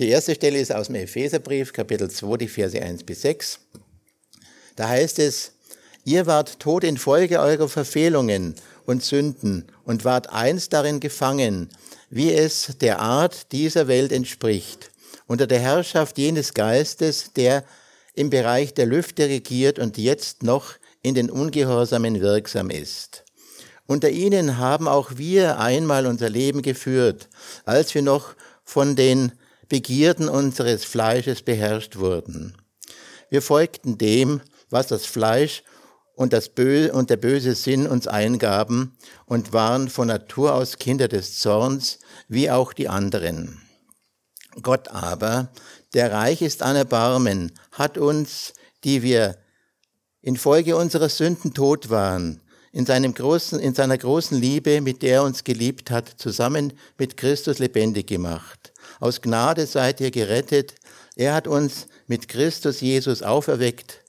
Die erste Stelle ist aus dem Epheserbrief, Kapitel 2, die Verse 1 bis 6. Da heißt es, ihr wart tot infolge eurer Verfehlungen und Sünden und wart einst darin gefangen, wie es der Art dieser Welt entspricht, unter der Herrschaft jenes Geistes, der im Bereich der Lüfte regiert und jetzt noch in den Ungehorsamen wirksam ist. Unter ihnen haben auch wir einmal unser Leben geführt, als wir noch von den Begierden unseres Fleisches beherrscht wurden. Wir folgten dem, was das Fleisch und, das Bö und der böse Sinn uns eingaben und waren von Natur aus Kinder des Zorns, wie auch die anderen. Gott aber, der reich ist an Erbarmen, hat uns, die wir infolge unserer Sünden tot waren, in, seinem großen, in seiner großen Liebe, mit der er uns geliebt hat, zusammen mit Christus lebendig gemacht. Aus Gnade seid ihr gerettet. Er hat uns mit Christus Jesus auferweckt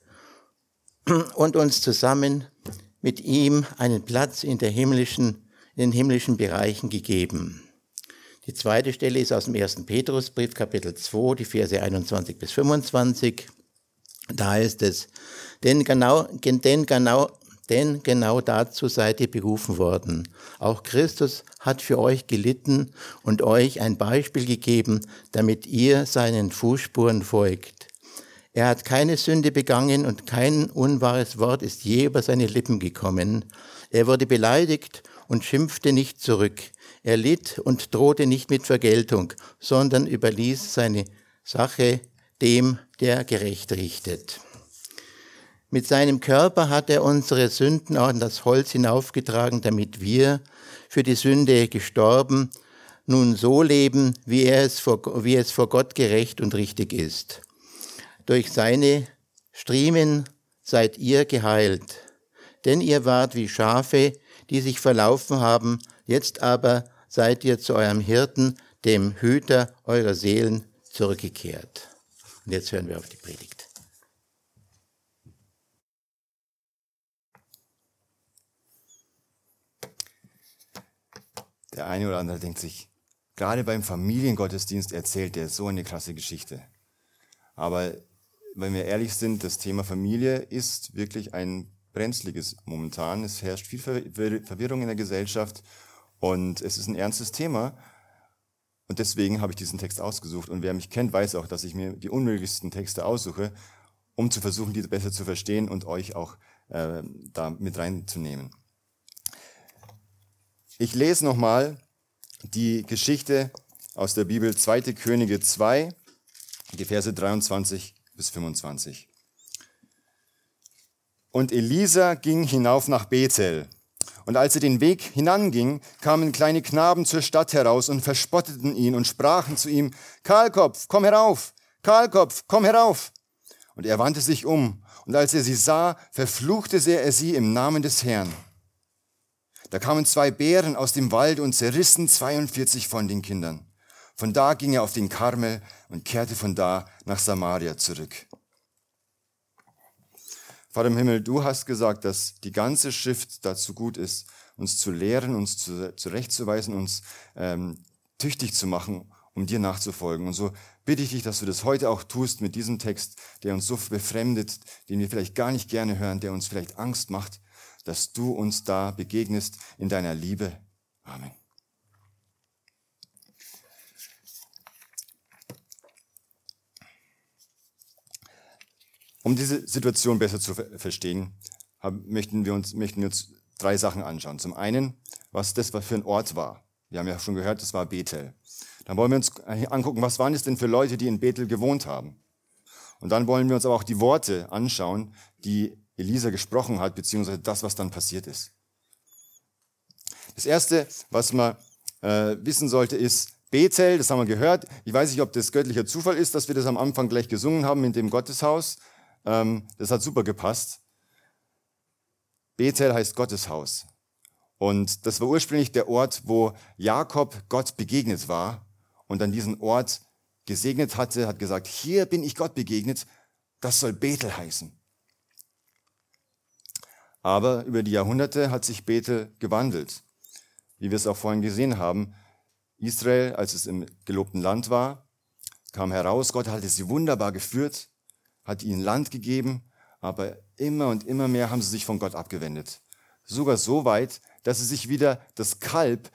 und uns zusammen mit ihm einen Platz in, der himmlischen, in den himmlischen Bereichen gegeben. Die zweite Stelle ist aus dem ersten Petrusbrief, Kapitel 2, die Verse 21 bis 25. Da heißt es, denn genau, denn genau, denn genau dazu seid ihr berufen worden. Auch Christus hat für euch gelitten und euch ein Beispiel gegeben, damit ihr seinen Fußspuren folgt. Er hat keine Sünde begangen und kein unwahres Wort ist je über seine Lippen gekommen. Er wurde beleidigt und schimpfte nicht zurück. Er litt und drohte nicht mit Vergeltung, sondern überließ seine Sache dem, der gerecht richtet. Mit seinem Körper hat er unsere Sünden an das Holz hinaufgetragen, damit wir, für die Sünde gestorben, nun so leben, wie, er es vor, wie es vor Gott gerecht und richtig ist. Durch seine Striemen seid ihr geheilt, denn ihr wart wie Schafe, die sich verlaufen haben, jetzt aber seid ihr zu eurem Hirten, dem Hüter eurer Seelen, zurückgekehrt. Und jetzt hören wir auf die Predigt. Der eine oder andere denkt sich, gerade beim Familiengottesdienst erzählt er so eine krasse Geschichte. Aber wenn wir ehrlich sind, das Thema Familie ist wirklich ein brenzliges momentan. Es herrscht viel Verwirrung in der Gesellschaft und es ist ein ernstes Thema. Und deswegen habe ich diesen Text ausgesucht. Und wer mich kennt, weiß auch, dass ich mir die unmöglichsten Texte aussuche, um zu versuchen, diese besser zu verstehen und euch auch äh, da mit reinzunehmen. Ich lese nochmal die Geschichte aus der Bibel 2. Könige 2, die Verse 23 bis 25. Und Elisa ging hinauf nach Bethel. Und als er den Weg hinanging, kamen kleine Knaben zur Stadt heraus und verspotteten ihn und sprachen zu ihm, Kahlkopf, komm herauf, Kahlkopf, komm herauf. Und er wandte sich um, und als er sie sah, verfluchte er sie im Namen des Herrn. Da kamen zwei Bären aus dem Wald und zerrissen 42 von den Kindern. Von da ging er auf den Karmel und kehrte von da nach Samaria zurück. Vater im Himmel, du hast gesagt, dass die ganze Schrift dazu gut ist, uns zu lehren, uns zu, zurechtzuweisen, uns ähm, tüchtig zu machen, um dir nachzufolgen. Und so bitte ich dich, dass du das heute auch tust mit diesem Text, der uns so befremdet, den wir vielleicht gar nicht gerne hören, der uns vielleicht Angst macht dass du uns da begegnest in deiner Liebe. Amen. Um diese Situation besser zu verstehen, möchten wir uns, möchten wir uns drei Sachen anschauen. Zum einen, was das für ein Ort war. Wir haben ja schon gehört, das war Bethel. Dann wollen wir uns angucken, was waren es denn für Leute, die in Bethel gewohnt haben. Und dann wollen wir uns aber auch die Worte anschauen, die Elisa gesprochen hat, beziehungsweise das, was dann passiert ist. Das Erste, was man äh, wissen sollte, ist Bethel, das haben wir gehört. Ich weiß nicht, ob das göttlicher Zufall ist, dass wir das am Anfang gleich gesungen haben in dem Gotteshaus. Ähm, das hat super gepasst. Bethel heißt Gotteshaus. Und das war ursprünglich der Ort, wo Jakob Gott begegnet war und an diesen Ort gesegnet hatte, hat gesagt, hier bin ich Gott begegnet, das soll Bethel heißen. Aber über die Jahrhunderte hat sich Bethel gewandelt. Wie wir es auch vorhin gesehen haben, Israel, als es im gelobten Land war, kam heraus, Gott hatte sie wunderbar geführt, hat ihnen Land gegeben, aber immer und immer mehr haben sie sich von Gott abgewendet. Sogar so weit, dass sie sich wieder das Kalb,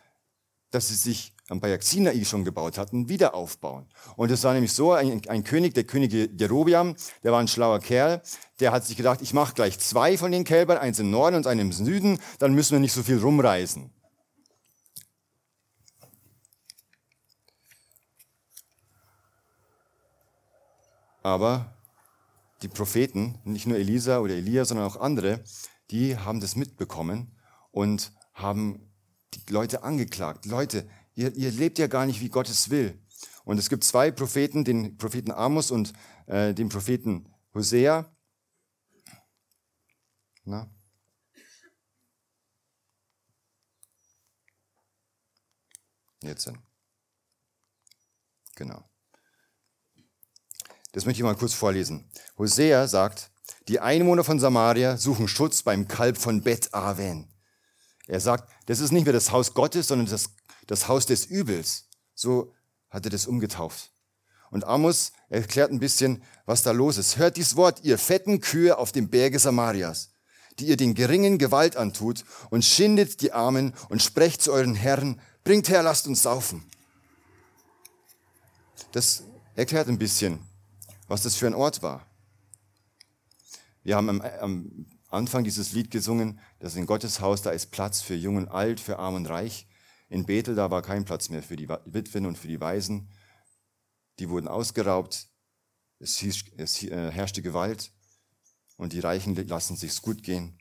das sie sich am Bayek Sinai schon gebaut hatten, wieder aufbauen. Und es war nämlich so, ein, ein, König, der König Jerobiam, der war ein schlauer Kerl, der hat sich gedacht, ich mache gleich zwei von den Kälbern, eins im Norden und eins im Süden, dann müssen wir nicht so viel rumreisen. Aber die Propheten, nicht nur Elisa oder Elia, sondern auch andere, die haben das mitbekommen und haben die Leute angeklagt. Leute, ihr, ihr lebt ja gar nicht, wie Gott es will. Und es gibt zwei Propheten, den Propheten Amos und äh, den Propheten Hosea. Na? Jetzt. Genau. Das möchte ich mal kurz vorlesen. Hosea sagt, die Einwohner von Samaria suchen Schutz beim Kalb von Bet Aven. Er sagt, das ist nicht mehr das Haus Gottes, sondern das, das Haus des Übels. So hat er das umgetauft. Und Amos erklärt ein bisschen, was da los ist. Hört dies Wort, ihr fetten Kühe auf dem Berge Samarias, die ihr den Geringen Gewalt antut und schindet die Armen und sprecht zu euren Herren, bringt her, lasst uns saufen. Das erklärt ein bisschen, was das für ein Ort war. Wir haben am, am Anfang dieses Lied gesungen, dass in Gottes Haus, da ist Platz für Jung und Alt, für Arm und Reich. In Bethel, da war kein Platz mehr für die Witwen und für die Waisen. Die wurden ausgeraubt. Es, hieß, es äh, herrschte Gewalt. Und die Reichen lassen sich's gut gehen.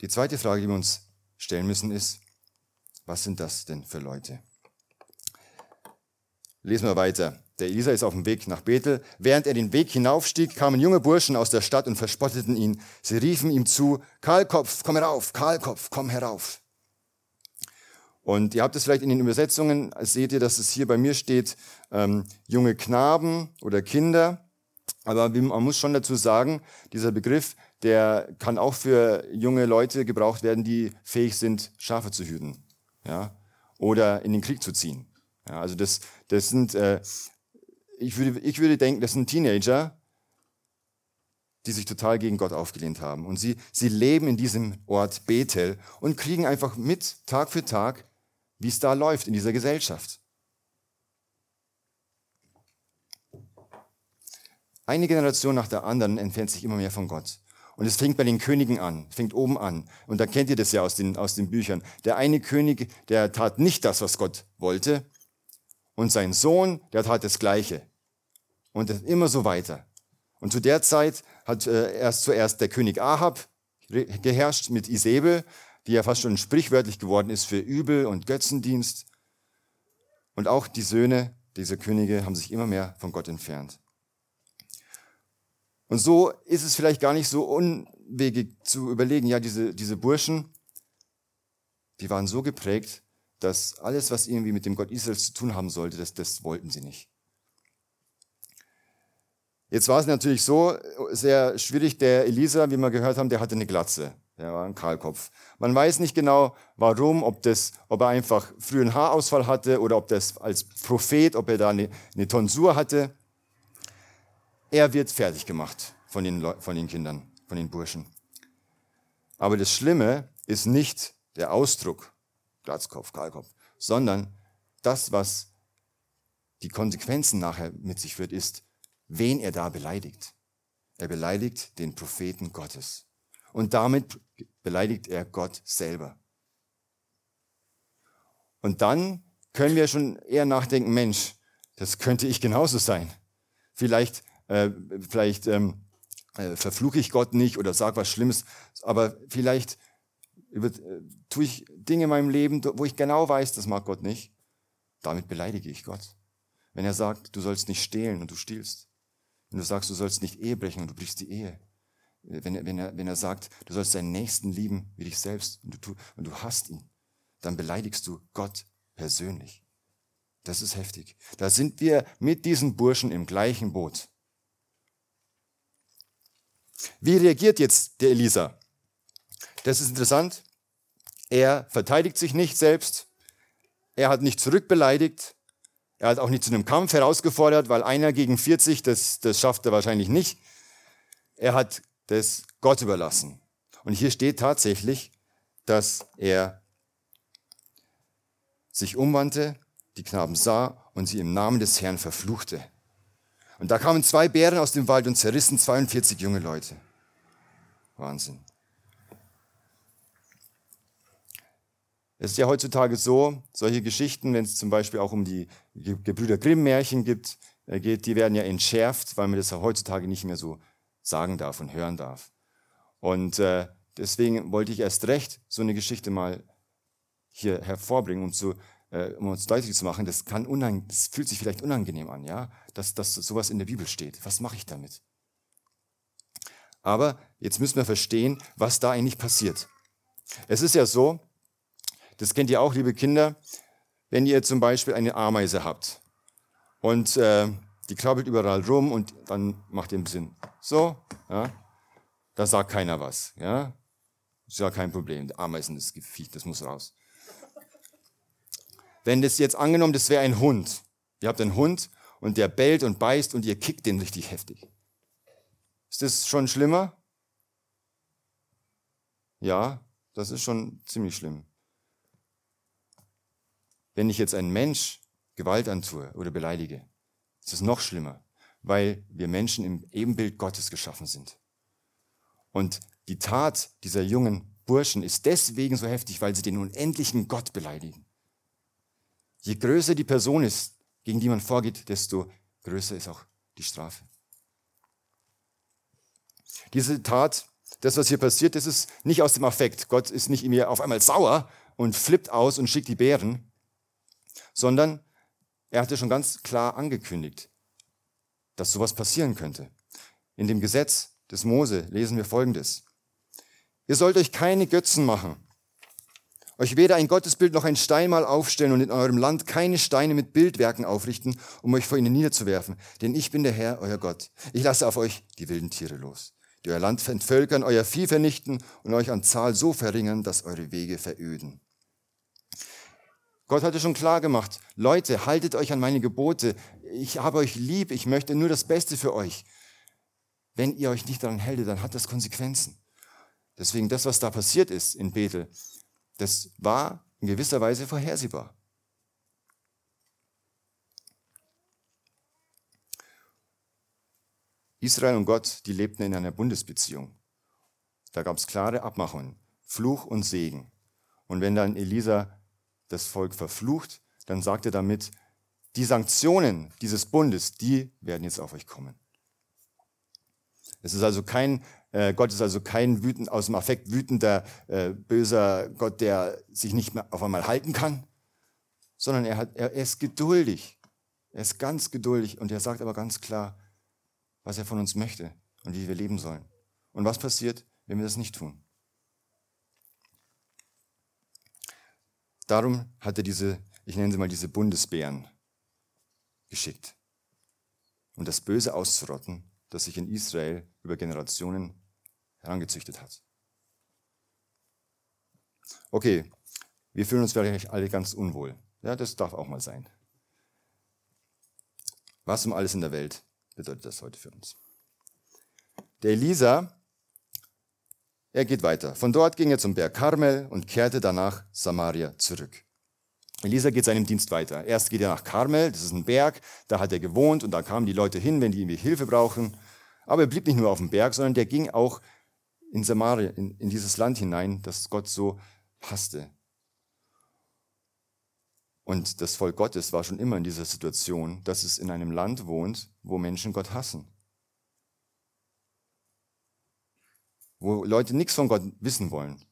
Die zweite Frage, die wir uns stellen müssen, ist, was sind das denn für Leute? Lesen wir weiter. Der Elisa ist auf dem Weg nach Bethel. Während er den Weg hinaufstieg, kamen junge Burschen aus der Stadt und verspotteten ihn. Sie riefen ihm zu, Kahlkopf, komm herauf, Kahlkopf, komm herauf. Und ihr habt es vielleicht in den Übersetzungen, seht ihr, dass es hier bei mir steht, ähm, junge Knaben oder Kinder. Aber man muss schon dazu sagen, dieser Begriff, der kann auch für junge Leute gebraucht werden, die fähig sind, Schafe zu hüten ja, oder in den Krieg zu ziehen. Ja, also das, das sind, äh, ich, würde, ich würde denken, das sind Teenager, die sich total gegen Gott aufgelehnt haben. Und sie, sie leben in diesem Ort Bethel und kriegen einfach mit, Tag für Tag, wie es da läuft in dieser Gesellschaft. Eine Generation nach der anderen entfernt sich immer mehr von Gott. Und es fängt bei den Königen an, fängt oben an. Und da kennt ihr das ja aus den, aus den Büchern. Der eine König, der tat nicht das, was Gott wollte. Und sein Sohn, der tat das Gleiche. Und immer so weiter. Und zu der Zeit hat äh, erst zuerst der König Ahab geherrscht mit Isabel, die ja fast schon sprichwörtlich geworden ist für Übel und Götzendienst. Und auch die Söhne dieser Könige haben sich immer mehr von Gott entfernt. Und so ist es vielleicht gar nicht so unwegig zu überlegen, ja, diese, diese Burschen, die waren so geprägt, dass alles, was irgendwie mit dem Gott Israels zu tun haben sollte, das, das wollten sie nicht. Jetzt war es natürlich so sehr schwierig. Der Elisa, wie wir gehört haben, der hatte eine Glatze. Der war ein Kahlkopf. Man weiß nicht genau, warum, ob, das, ob er einfach frühen Haarausfall hatte oder ob das als Prophet, ob er da eine, eine Tonsur hatte. Er wird fertig gemacht von den, von den Kindern, von den Burschen. Aber das Schlimme ist nicht der Ausdruck, Glatzkopf, Kahlkopf, sondern das, was die Konsequenzen nachher mit sich führt, ist, wen er da beleidigt. Er beleidigt den Propheten Gottes. Und damit beleidigt er Gott selber. Und dann können wir schon eher nachdenken, Mensch, das könnte ich genauso sein. Vielleicht äh, vielleicht ähm, äh, verfluche ich Gott nicht oder sage was Schlimmes, aber vielleicht über, äh, tue ich Dinge in meinem Leben, wo ich genau weiß, das mag Gott nicht. Damit beleidige ich Gott. Wenn er sagt, du sollst nicht stehlen und du stiehlst. Wenn du sagst, du sollst nicht Ehe brechen und du brichst die Ehe. Wenn er, wenn er, wenn er sagt, du sollst deinen Nächsten lieben wie dich selbst und du, und du hast ihn, dann beleidigst du Gott persönlich. Das ist heftig. Da sind wir mit diesen Burschen im gleichen Boot. Wie reagiert jetzt der Elisa? Das ist interessant. Er verteidigt sich nicht selbst. Er hat nicht zurückbeleidigt. Er hat auch nicht zu einem Kampf herausgefordert, weil einer gegen 40, das, das schafft er wahrscheinlich nicht. Er hat das Gott überlassen. Und hier steht tatsächlich, dass er sich umwandte, die Knaben sah und sie im Namen des Herrn verfluchte. Und da kamen zwei Bären aus dem Wald und zerrissen 42 junge Leute. Wahnsinn. Es ist ja heutzutage so, solche Geschichten, wenn es zum Beispiel auch um die Gebrüder Grimm-Märchen äh, geht, die werden ja entschärft, weil man das ja heutzutage nicht mehr so sagen darf und hören darf. Und äh, deswegen wollte ich erst recht so eine Geschichte mal hier hervorbringen, um, zu, äh, um uns deutlich zu machen, das, kann das fühlt sich vielleicht unangenehm an, ja, dass, dass sowas in der Bibel steht. Was mache ich damit? Aber jetzt müssen wir verstehen, was da eigentlich passiert. Es ist ja so, das kennt ihr auch, liebe Kinder, wenn ihr zum Beispiel eine Ameise habt und äh, die krabbelt überall rum und dann macht ein bisschen so, ja, da sagt keiner was, ja, ist ja kein Problem. Ameisen, das Viech, das muss raus. Wenn das jetzt angenommen, das wäre ein Hund. Ihr habt einen Hund und der bellt und beißt und ihr kickt den richtig heftig. Ist das schon schlimmer? Ja, das ist schon ziemlich schlimm. Wenn ich jetzt einen Mensch Gewalt antue oder beleidige, ist es noch schlimmer, weil wir Menschen im Ebenbild Gottes geschaffen sind. Und die Tat dieser jungen Burschen ist deswegen so heftig, weil sie den unendlichen Gott beleidigen. Je größer die Person ist, gegen die man vorgeht, desto größer ist auch die Strafe. Diese Tat, das, was hier passiert, das ist nicht aus dem Affekt. Gott ist nicht mir auf einmal sauer und flippt aus und schickt die Bären, sondern er hatte schon ganz klar angekündigt, dass sowas passieren könnte. In dem Gesetz des Mose lesen wir Folgendes. Ihr sollt euch keine Götzen machen euch weder ein Gottesbild noch ein Steinmal aufstellen und in eurem Land keine Steine mit Bildwerken aufrichten, um euch vor ihnen niederzuwerfen. Denn ich bin der Herr, euer Gott. Ich lasse auf euch die wilden Tiere los, die euer Land entvölkern, euer Vieh vernichten und euch an Zahl so verringern, dass eure Wege veröden. Gott hatte schon klar gemacht, Leute, haltet euch an meine Gebote. Ich habe euch lieb, ich möchte nur das Beste für euch. Wenn ihr euch nicht daran hältet, dann hat das Konsequenzen. Deswegen das, was da passiert ist in Bethel, das war in gewisser Weise vorhersehbar. Israel und Gott, die lebten in einer Bundesbeziehung. Da gab es klare Abmachungen, Fluch und Segen. Und wenn dann Elisa das Volk verflucht, dann sagt er damit, die Sanktionen dieses Bundes, die werden jetzt auf euch kommen. Es ist also kein äh, Gott ist also kein wütend, aus dem Affekt wütender, äh, böser Gott, der sich nicht mehr auf einmal halten kann, sondern er, hat, er, er ist geduldig. Er ist ganz geduldig und er sagt aber ganz klar, was er von uns möchte und wie wir leben sollen. Und was passiert, wenn wir das nicht tun? Darum hat er diese, ich nenne sie mal diese Bundesbären geschickt. Um das Böse auszurotten, das sich in Israel über Generationen herangezüchtet hat. Okay, wir fühlen uns vielleicht alle ganz unwohl. Ja, das darf auch mal sein. Was um alles in der Welt bedeutet das heute für uns? Der Elisa, er geht weiter. Von dort ging er zum Berg Karmel und kehrte danach Samaria zurück. Elisa geht seinem Dienst weiter. Erst geht er nach Karmel, das ist ein Berg, da hat er gewohnt und da kamen die Leute hin, wenn die irgendwie Hilfe brauchen. Aber er blieb nicht nur auf dem Berg, sondern der ging auch in Samaria, in, in dieses Land hinein, das Gott so hasste. Und das Volk Gottes war schon immer in dieser Situation, dass es in einem Land wohnt, wo Menschen Gott hassen. Wo Leute nichts von Gott wissen wollen.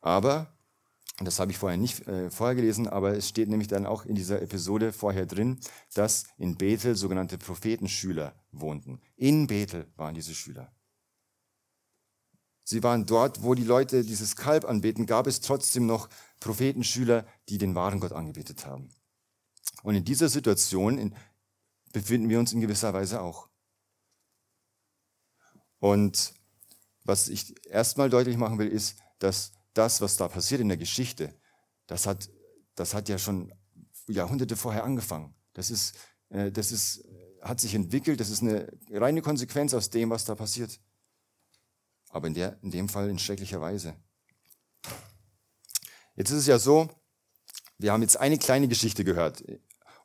Aber das habe ich vorher nicht äh, vorher gelesen, aber es steht nämlich dann auch in dieser Episode vorher drin, dass in Bethel sogenannte Prophetenschüler wohnten. In Bethel waren diese Schüler. Sie waren dort, wo die Leute dieses Kalb anbeten, gab es trotzdem noch Prophetenschüler, die den wahren Gott angebetet haben. Und in dieser Situation in, befinden wir uns in gewisser Weise auch. Und was ich erstmal deutlich machen will, ist, dass das, was da passiert in der Geschichte, das hat, das hat ja schon Jahrhunderte vorher angefangen. Das ist, äh, das ist, hat sich entwickelt, das ist eine reine Konsequenz aus dem, was da passiert. Aber in, der, in dem Fall in schrecklicher Weise. Jetzt ist es ja so, wir haben jetzt eine kleine Geschichte gehört.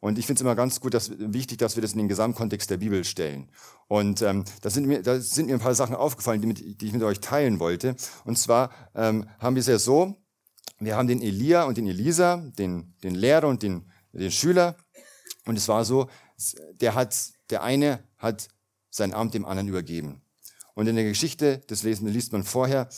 Und ich finde es immer ganz gut, dass, wichtig, dass wir das in den Gesamtkontext der Bibel stellen. Und ähm, da, sind mir, da sind mir ein paar Sachen aufgefallen, die, mit, die ich mit euch teilen wollte. Und zwar ähm, haben wir es ja so, wir haben den Elia und den Elisa, den, den Lehrer und den, den Schüler. Und es war so, der, hat, der eine hat sein Amt dem anderen übergeben. Und in der Geschichte, das lesen, liest man vorher,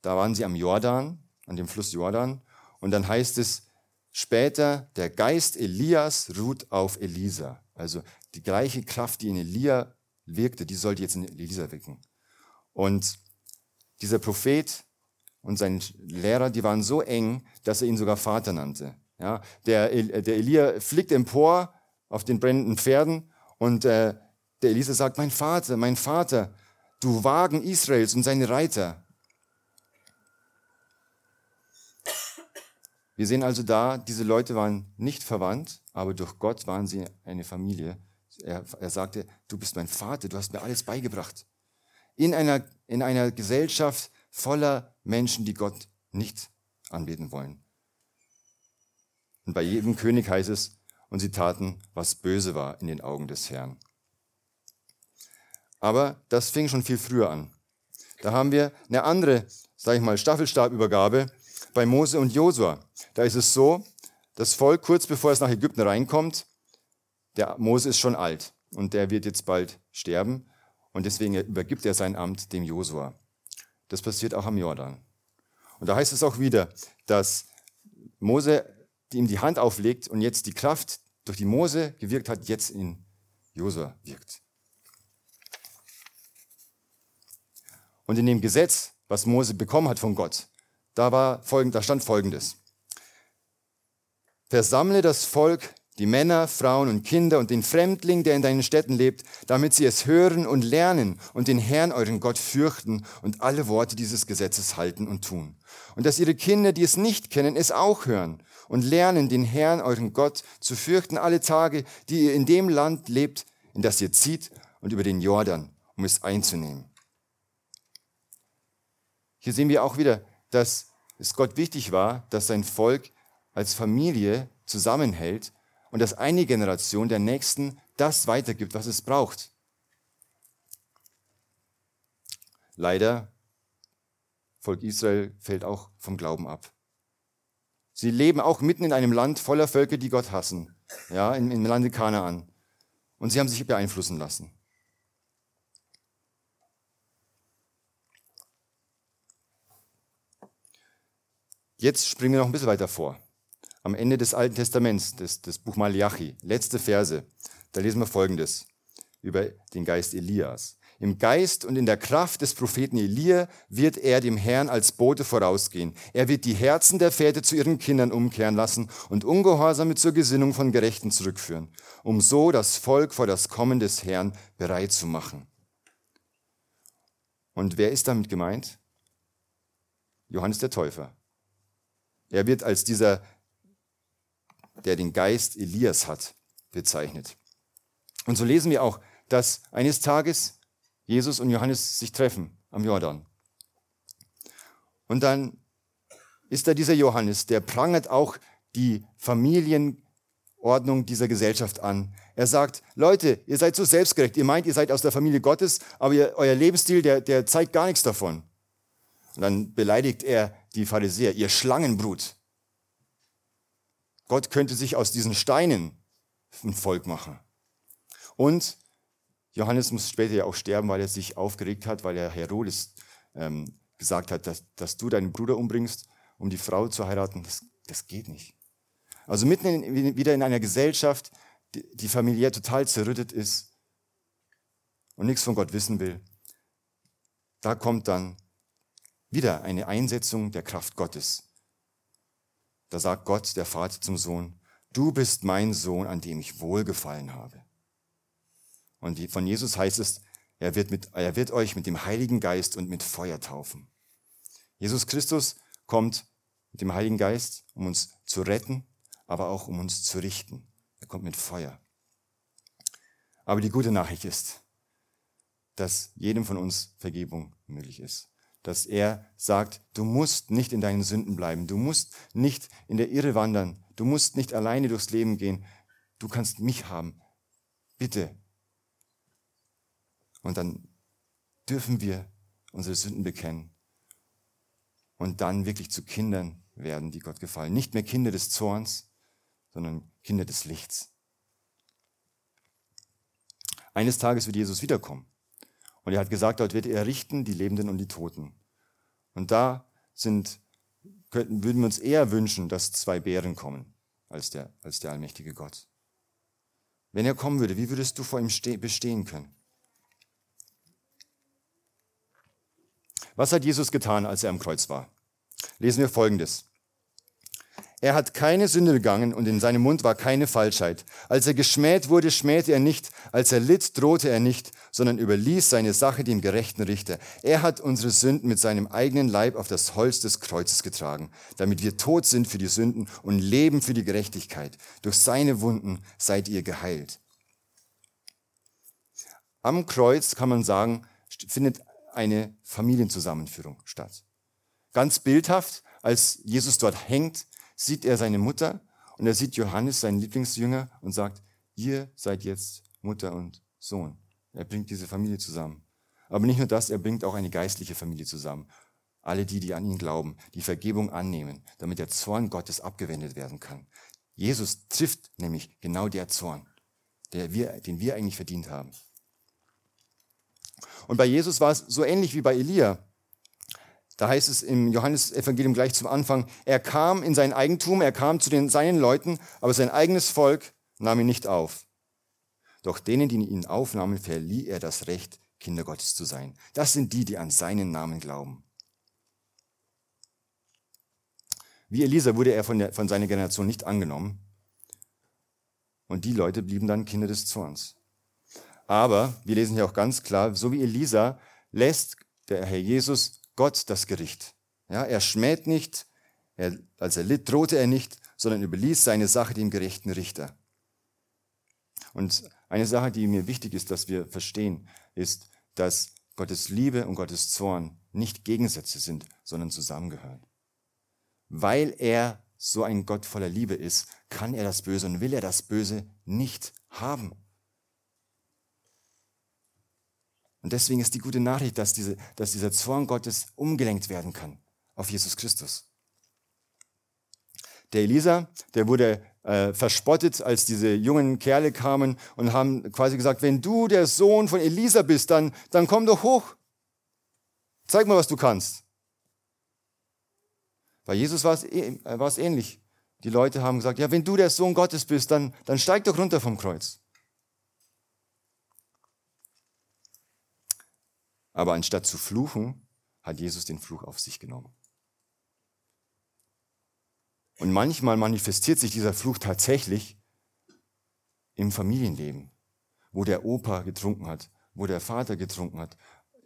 da waren sie am Jordan, an dem Fluss Jordan. Und dann heißt es später, der Geist Elias ruht auf Elisa. Also die gleiche Kraft, die in Elia wirkte, die sollte jetzt in Elisa wirken. Und dieser Prophet und sein Lehrer, die waren so eng, dass er ihn sogar Vater nannte. Ja, der, der Elia fliegt empor auf den brennenden Pferden und äh, der Elisa sagt, mein Vater, mein Vater, du Wagen Israels und seine Reiter. Wir sehen also da, diese Leute waren nicht verwandt, aber durch Gott waren sie eine Familie. Er, er sagte, du bist mein Vater, du hast mir alles beigebracht. In einer, in einer Gesellschaft voller Menschen, die Gott nicht anbeten wollen. Und bei jedem König heißt es, und sie taten, was böse war in den Augen des Herrn. Aber das fing schon viel früher an. Da haben wir eine andere, sage ich mal, Staffelstabübergabe bei Mose und Josua. Da ist es so, das Volk kurz bevor es nach Ägypten reinkommt, der Mose ist schon alt und der wird jetzt bald sterben und deswegen übergibt er sein Amt dem Josua. Das passiert auch am Jordan. Und da heißt es auch wieder, dass Mose ihm die Hand auflegt und jetzt die Kraft durch die Mose gewirkt hat, jetzt in Josua wirkt. Und in dem Gesetz, was Mose bekommen hat von Gott, da, war folgend, da stand folgendes. Versammle das Volk die Männer, Frauen und Kinder und den Fremdling, der in deinen Städten lebt, damit sie es hören und lernen und den Herrn, euren Gott, fürchten und alle Worte dieses Gesetzes halten und tun. Und dass ihre Kinder, die es nicht kennen, es auch hören und lernen, den Herrn, euren Gott, zu fürchten alle Tage, die ihr in dem Land lebt, in das ihr zieht und über den Jordan, um es einzunehmen. Hier sehen wir auch wieder, dass es Gott wichtig war, dass sein Volk als Familie zusammenhält und dass eine Generation der Nächsten das weitergibt, was es braucht. Leider, Volk Israel fällt auch vom Glauben ab. Sie leben auch mitten in einem Land voller Völker, die Gott hassen, ja, im, im Lande Kanaan. Und sie haben sich beeinflussen lassen. Jetzt springen wir noch ein bisschen weiter vor am Ende des Alten Testaments, des, des Buch Malachi, letzte Verse, da lesen wir Folgendes über den Geist Elias. Im Geist und in der Kraft des Propheten Elia wird er dem Herrn als Bote vorausgehen. Er wird die Herzen der Väter zu ihren Kindern umkehren lassen und Ungehorsame zur Gesinnung von Gerechten zurückführen, um so das Volk vor das Kommen des Herrn bereit zu machen. Und wer ist damit gemeint? Johannes der Täufer. Er wird als dieser der den Geist Elias hat, bezeichnet. Und so lesen wir auch, dass eines Tages Jesus und Johannes sich treffen am Jordan. Und dann ist da dieser Johannes, der prangert auch die Familienordnung dieser Gesellschaft an. Er sagt, Leute, ihr seid so selbstgerecht, ihr meint, ihr seid aus der Familie Gottes, aber ihr, euer Lebensstil, der, der zeigt gar nichts davon. Und dann beleidigt er die Pharisäer, ihr Schlangenbrut. Gott könnte sich aus diesen Steinen ein Volk machen. Und Johannes muss später ja auch sterben, weil er sich aufgeregt hat, weil er Herodes ähm, gesagt hat, dass, dass, du deinen Bruder umbringst, um die Frau zu heiraten. Das, das geht nicht. Also mitten in, wieder in einer Gesellschaft, die, die familiär total zerrüttet ist und nichts von Gott wissen will, da kommt dann wieder eine Einsetzung der Kraft Gottes. Da sagt Gott, der Vater zum Sohn, du bist mein Sohn, an dem ich wohlgefallen habe. Und von Jesus heißt es, Er wird, mit, er wird euch mit dem Heiligen Geist und mit Feuer taufen. Jesus Christus kommt mit dem Heiligen Geist, um uns zu retten, aber auch um uns zu richten. Er kommt mit Feuer. Aber die gute Nachricht ist, dass jedem von uns Vergebung möglich ist. Dass er sagt, du musst nicht in deinen Sünden bleiben, du musst nicht in der Irre wandern, du musst nicht alleine durchs Leben gehen, du kannst mich haben. Bitte. Und dann dürfen wir unsere Sünden bekennen und dann wirklich zu Kindern werden, die Gott gefallen. Nicht mehr Kinder des Zorns, sondern Kinder des Lichts. Eines Tages wird Jesus wiederkommen. Und er hat gesagt, dort wird er richten die Lebenden und die Toten. Und da sind, könnten, würden wir uns eher wünschen, dass zwei Bären kommen, als der, als der allmächtige Gott. Wenn er kommen würde, wie würdest du vor ihm bestehen können? Was hat Jesus getan, als er am Kreuz war? Lesen wir Folgendes. Er hat keine Sünde begangen und in seinem Mund war keine Falschheit. Als er geschmäht wurde, schmähte er nicht. Als er litt, drohte er nicht, sondern überließ seine Sache dem gerechten Richter. Er hat unsere Sünden mit seinem eigenen Leib auf das Holz des Kreuzes getragen, damit wir tot sind für die Sünden und leben für die Gerechtigkeit. Durch seine Wunden seid ihr geheilt. Am Kreuz kann man sagen, findet eine Familienzusammenführung statt. Ganz bildhaft, als Jesus dort hängt, sieht er seine Mutter und er sieht Johannes, seinen Lieblingsjünger, und sagt, ihr seid jetzt Mutter und Sohn. Er bringt diese Familie zusammen. Aber nicht nur das, er bringt auch eine geistliche Familie zusammen. Alle die, die an ihn glauben, die Vergebung annehmen, damit der Zorn Gottes abgewendet werden kann. Jesus trifft nämlich genau der Zorn, der wir, den wir eigentlich verdient haben. Und bei Jesus war es so ähnlich wie bei Elia. Da heißt es im Johannesevangelium gleich zum Anfang, er kam in sein Eigentum, er kam zu den, seinen Leuten, aber sein eigenes Volk nahm ihn nicht auf. Doch denen, die ihn aufnahmen, verlieh er das Recht, Kinder Gottes zu sein. Das sind die, die an seinen Namen glauben. Wie Elisa wurde er von, der, von seiner Generation nicht angenommen. Und die Leute blieben dann Kinder des Zorns. Aber wir lesen hier auch ganz klar, so wie Elisa lässt der Herr Jesus Gott das Gericht. Ja, er schmäht nicht, er, als er litt, drohte er nicht, sondern überließ seine Sache dem gerechten Richter. Und eine Sache, die mir wichtig ist, dass wir verstehen, ist, dass Gottes Liebe und Gottes Zorn nicht Gegensätze sind, sondern zusammengehören. Weil er so ein Gott voller Liebe ist, kann er das Böse und will er das Böse nicht haben. Und deswegen ist die gute Nachricht, dass, diese, dass dieser Zorn Gottes umgelenkt werden kann auf Jesus Christus. Der Elisa, der wurde äh, verspottet, als diese jungen Kerle kamen und haben quasi gesagt, wenn du der Sohn von Elisa bist, dann, dann komm doch hoch. Zeig mal, was du kannst. Bei Jesus war es, äh, war es ähnlich. Die Leute haben gesagt, ja, wenn du der Sohn Gottes bist, dann, dann steig doch runter vom Kreuz. Aber anstatt zu fluchen, hat Jesus den Fluch auf sich genommen. Und manchmal manifestiert sich dieser Fluch tatsächlich im Familienleben, wo der Opa getrunken hat, wo der Vater getrunken hat,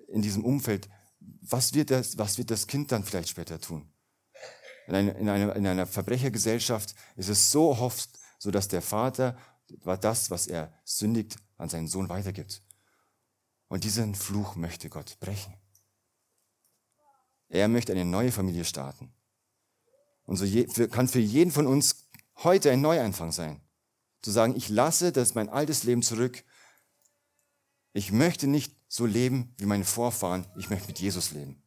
in diesem Umfeld. Was wird das, was wird das Kind dann vielleicht später tun? In einer, in einer, in einer Verbrechergesellschaft ist es so oft so, dass der Vater das, was er sündigt, an seinen Sohn weitergibt. Und diesen Fluch möchte Gott brechen. Er möchte eine neue Familie starten. Und so kann für jeden von uns heute ein Neuanfang sein. Zu sagen, ich lasse das mein altes Leben zurück. Ich möchte nicht so leben wie meine Vorfahren. Ich möchte mit Jesus leben.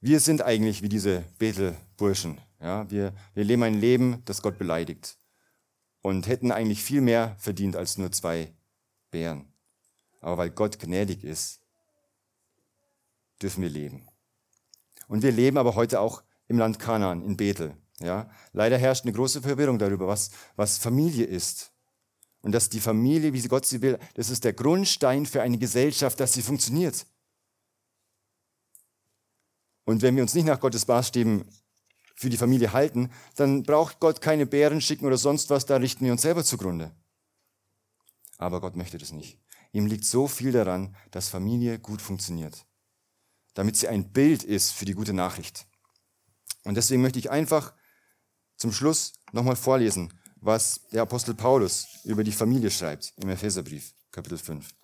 Wir sind eigentlich wie diese Bethelburschen. Ja, wir, wir leben ein Leben, das Gott beleidigt und hätten eigentlich viel mehr verdient als nur zwei Bären. Aber weil Gott gnädig ist, dürfen wir leben. Und wir leben aber heute auch im Land Kanaan, in Bethel. Ja? Leider herrscht eine große Verwirrung darüber, was, was Familie ist. Und dass die Familie, wie Gott sie will, das ist der Grundstein für eine Gesellschaft, dass sie funktioniert. Und wenn wir uns nicht nach Gottes Maßstäben für die Familie halten, dann braucht Gott keine Bären schicken oder sonst was, da richten wir uns selber zugrunde. Aber Gott möchte das nicht. Ihm liegt so viel daran, dass Familie gut funktioniert, damit sie ein Bild ist für die gute Nachricht. Und deswegen möchte ich einfach zum Schluss nochmal vorlesen, was der Apostel Paulus über die Familie schreibt im Epheserbrief, Kapitel 5.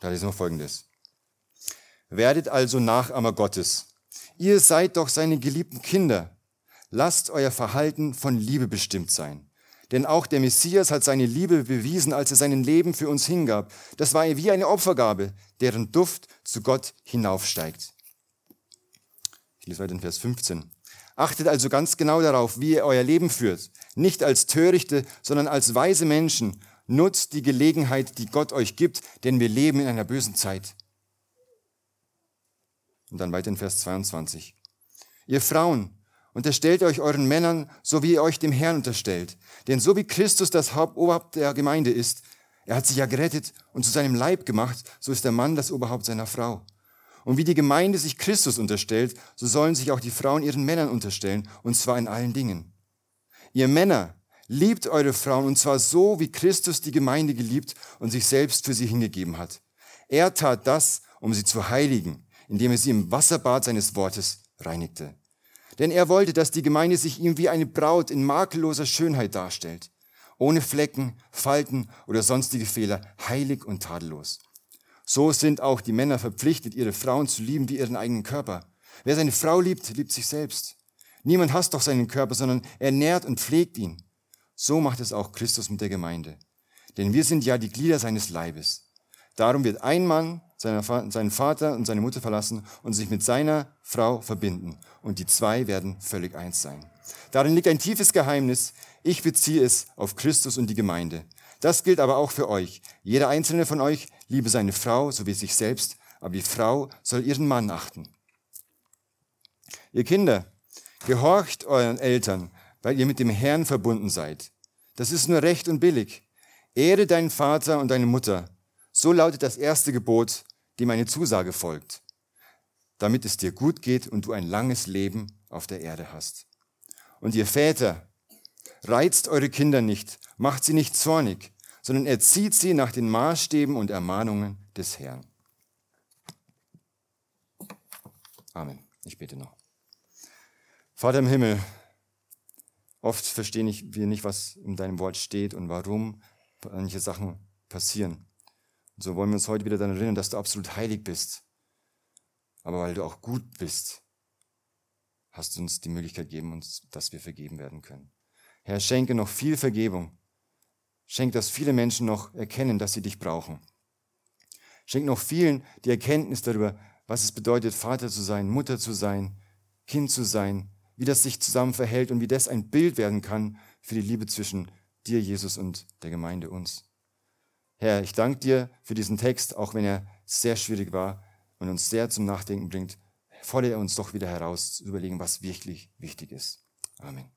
Da lesen wir folgendes. Werdet also Nachahmer Gottes. Ihr seid doch seine geliebten Kinder. Lasst euer Verhalten von Liebe bestimmt sein. Denn auch der Messias hat seine Liebe bewiesen, als er sein Leben für uns hingab. Das war wie eine Opfergabe, deren Duft zu Gott hinaufsteigt. Ich lese weiter in Vers 15. Achtet also ganz genau darauf, wie ihr euer Leben führt. Nicht als Törichte, sondern als weise Menschen Nutzt die Gelegenheit, die Gott euch gibt, denn wir leben in einer bösen Zeit. Und dann weiter in Vers 22. Ihr Frauen, unterstellt euch euren Männern, so wie ihr euch dem Herrn unterstellt. Denn so wie Christus das Oberhaupt der Gemeinde ist, er hat sich ja gerettet und zu seinem Leib gemacht, so ist der Mann das Oberhaupt seiner Frau. Und wie die Gemeinde sich Christus unterstellt, so sollen sich auch die Frauen ihren Männern unterstellen, und zwar in allen Dingen. Ihr Männer, Liebt eure Frauen und zwar so, wie Christus die Gemeinde geliebt und sich selbst für sie hingegeben hat. Er tat das, um sie zu heiligen, indem er sie im Wasserbad seines Wortes reinigte. Denn er wollte, dass die Gemeinde sich ihm wie eine Braut in makelloser Schönheit darstellt, ohne Flecken, Falten oder sonstige Fehler, heilig und tadellos. So sind auch die Männer verpflichtet, ihre Frauen zu lieben wie ihren eigenen Körper. Wer seine Frau liebt, liebt sich selbst. Niemand hasst doch seinen Körper, sondern er nährt und pflegt ihn. So macht es auch Christus mit der Gemeinde. Denn wir sind ja die Glieder seines Leibes. Darum wird ein Mann seinen Vater und seine Mutter verlassen und sich mit seiner Frau verbinden. Und die zwei werden völlig eins sein. Darin liegt ein tiefes Geheimnis. Ich beziehe es auf Christus und die Gemeinde. Das gilt aber auch für euch. Jeder einzelne von euch liebe seine Frau so wie sich selbst, aber die Frau soll ihren Mann achten. Ihr Kinder, gehorcht euren Eltern, weil ihr mit dem Herrn verbunden seid. Das ist nur recht und billig. Ehre deinen Vater und deine Mutter. So lautet das erste Gebot, dem eine Zusage folgt, damit es dir gut geht und du ein langes Leben auf der Erde hast. Und ihr Väter, reizt eure Kinder nicht, macht sie nicht zornig, sondern erzieht sie nach den Maßstäben und Ermahnungen des Herrn. Amen. Ich bete noch. Vater im Himmel, Oft verstehen wir nicht, was in deinem Wort steht und warum manche Sachen passieren. Und so wollen wir uns heute wieder daran erinnern, dass du absolut heilig bist. Aber weil du auch gut bist, hast du uns die Möglichkeit gegeben, dass wir vergeben werden können. Herr, schenke noch viel Vergebung. Schenk, dass viele Menschen noch erkennen, dass sie dich brauchen. Schenk noch vielen die Erkenntnis darüber, was es bedeutet, Vater zu sein, Mutter zu sein, Kind zu sein, wie das sich zusammen verhält und wie das ein Bild werden kann für die Liebe zwischen dir, Jesus, und der Gemeinde uns. Herr, ich danke dir für diesen Text, auch wenn er sehr schwierig war und uns sehr zum Nachdenken bringt. Fordere uns doch wieder heraus, zu überlegen, was wirklich wichtig ist. Amen.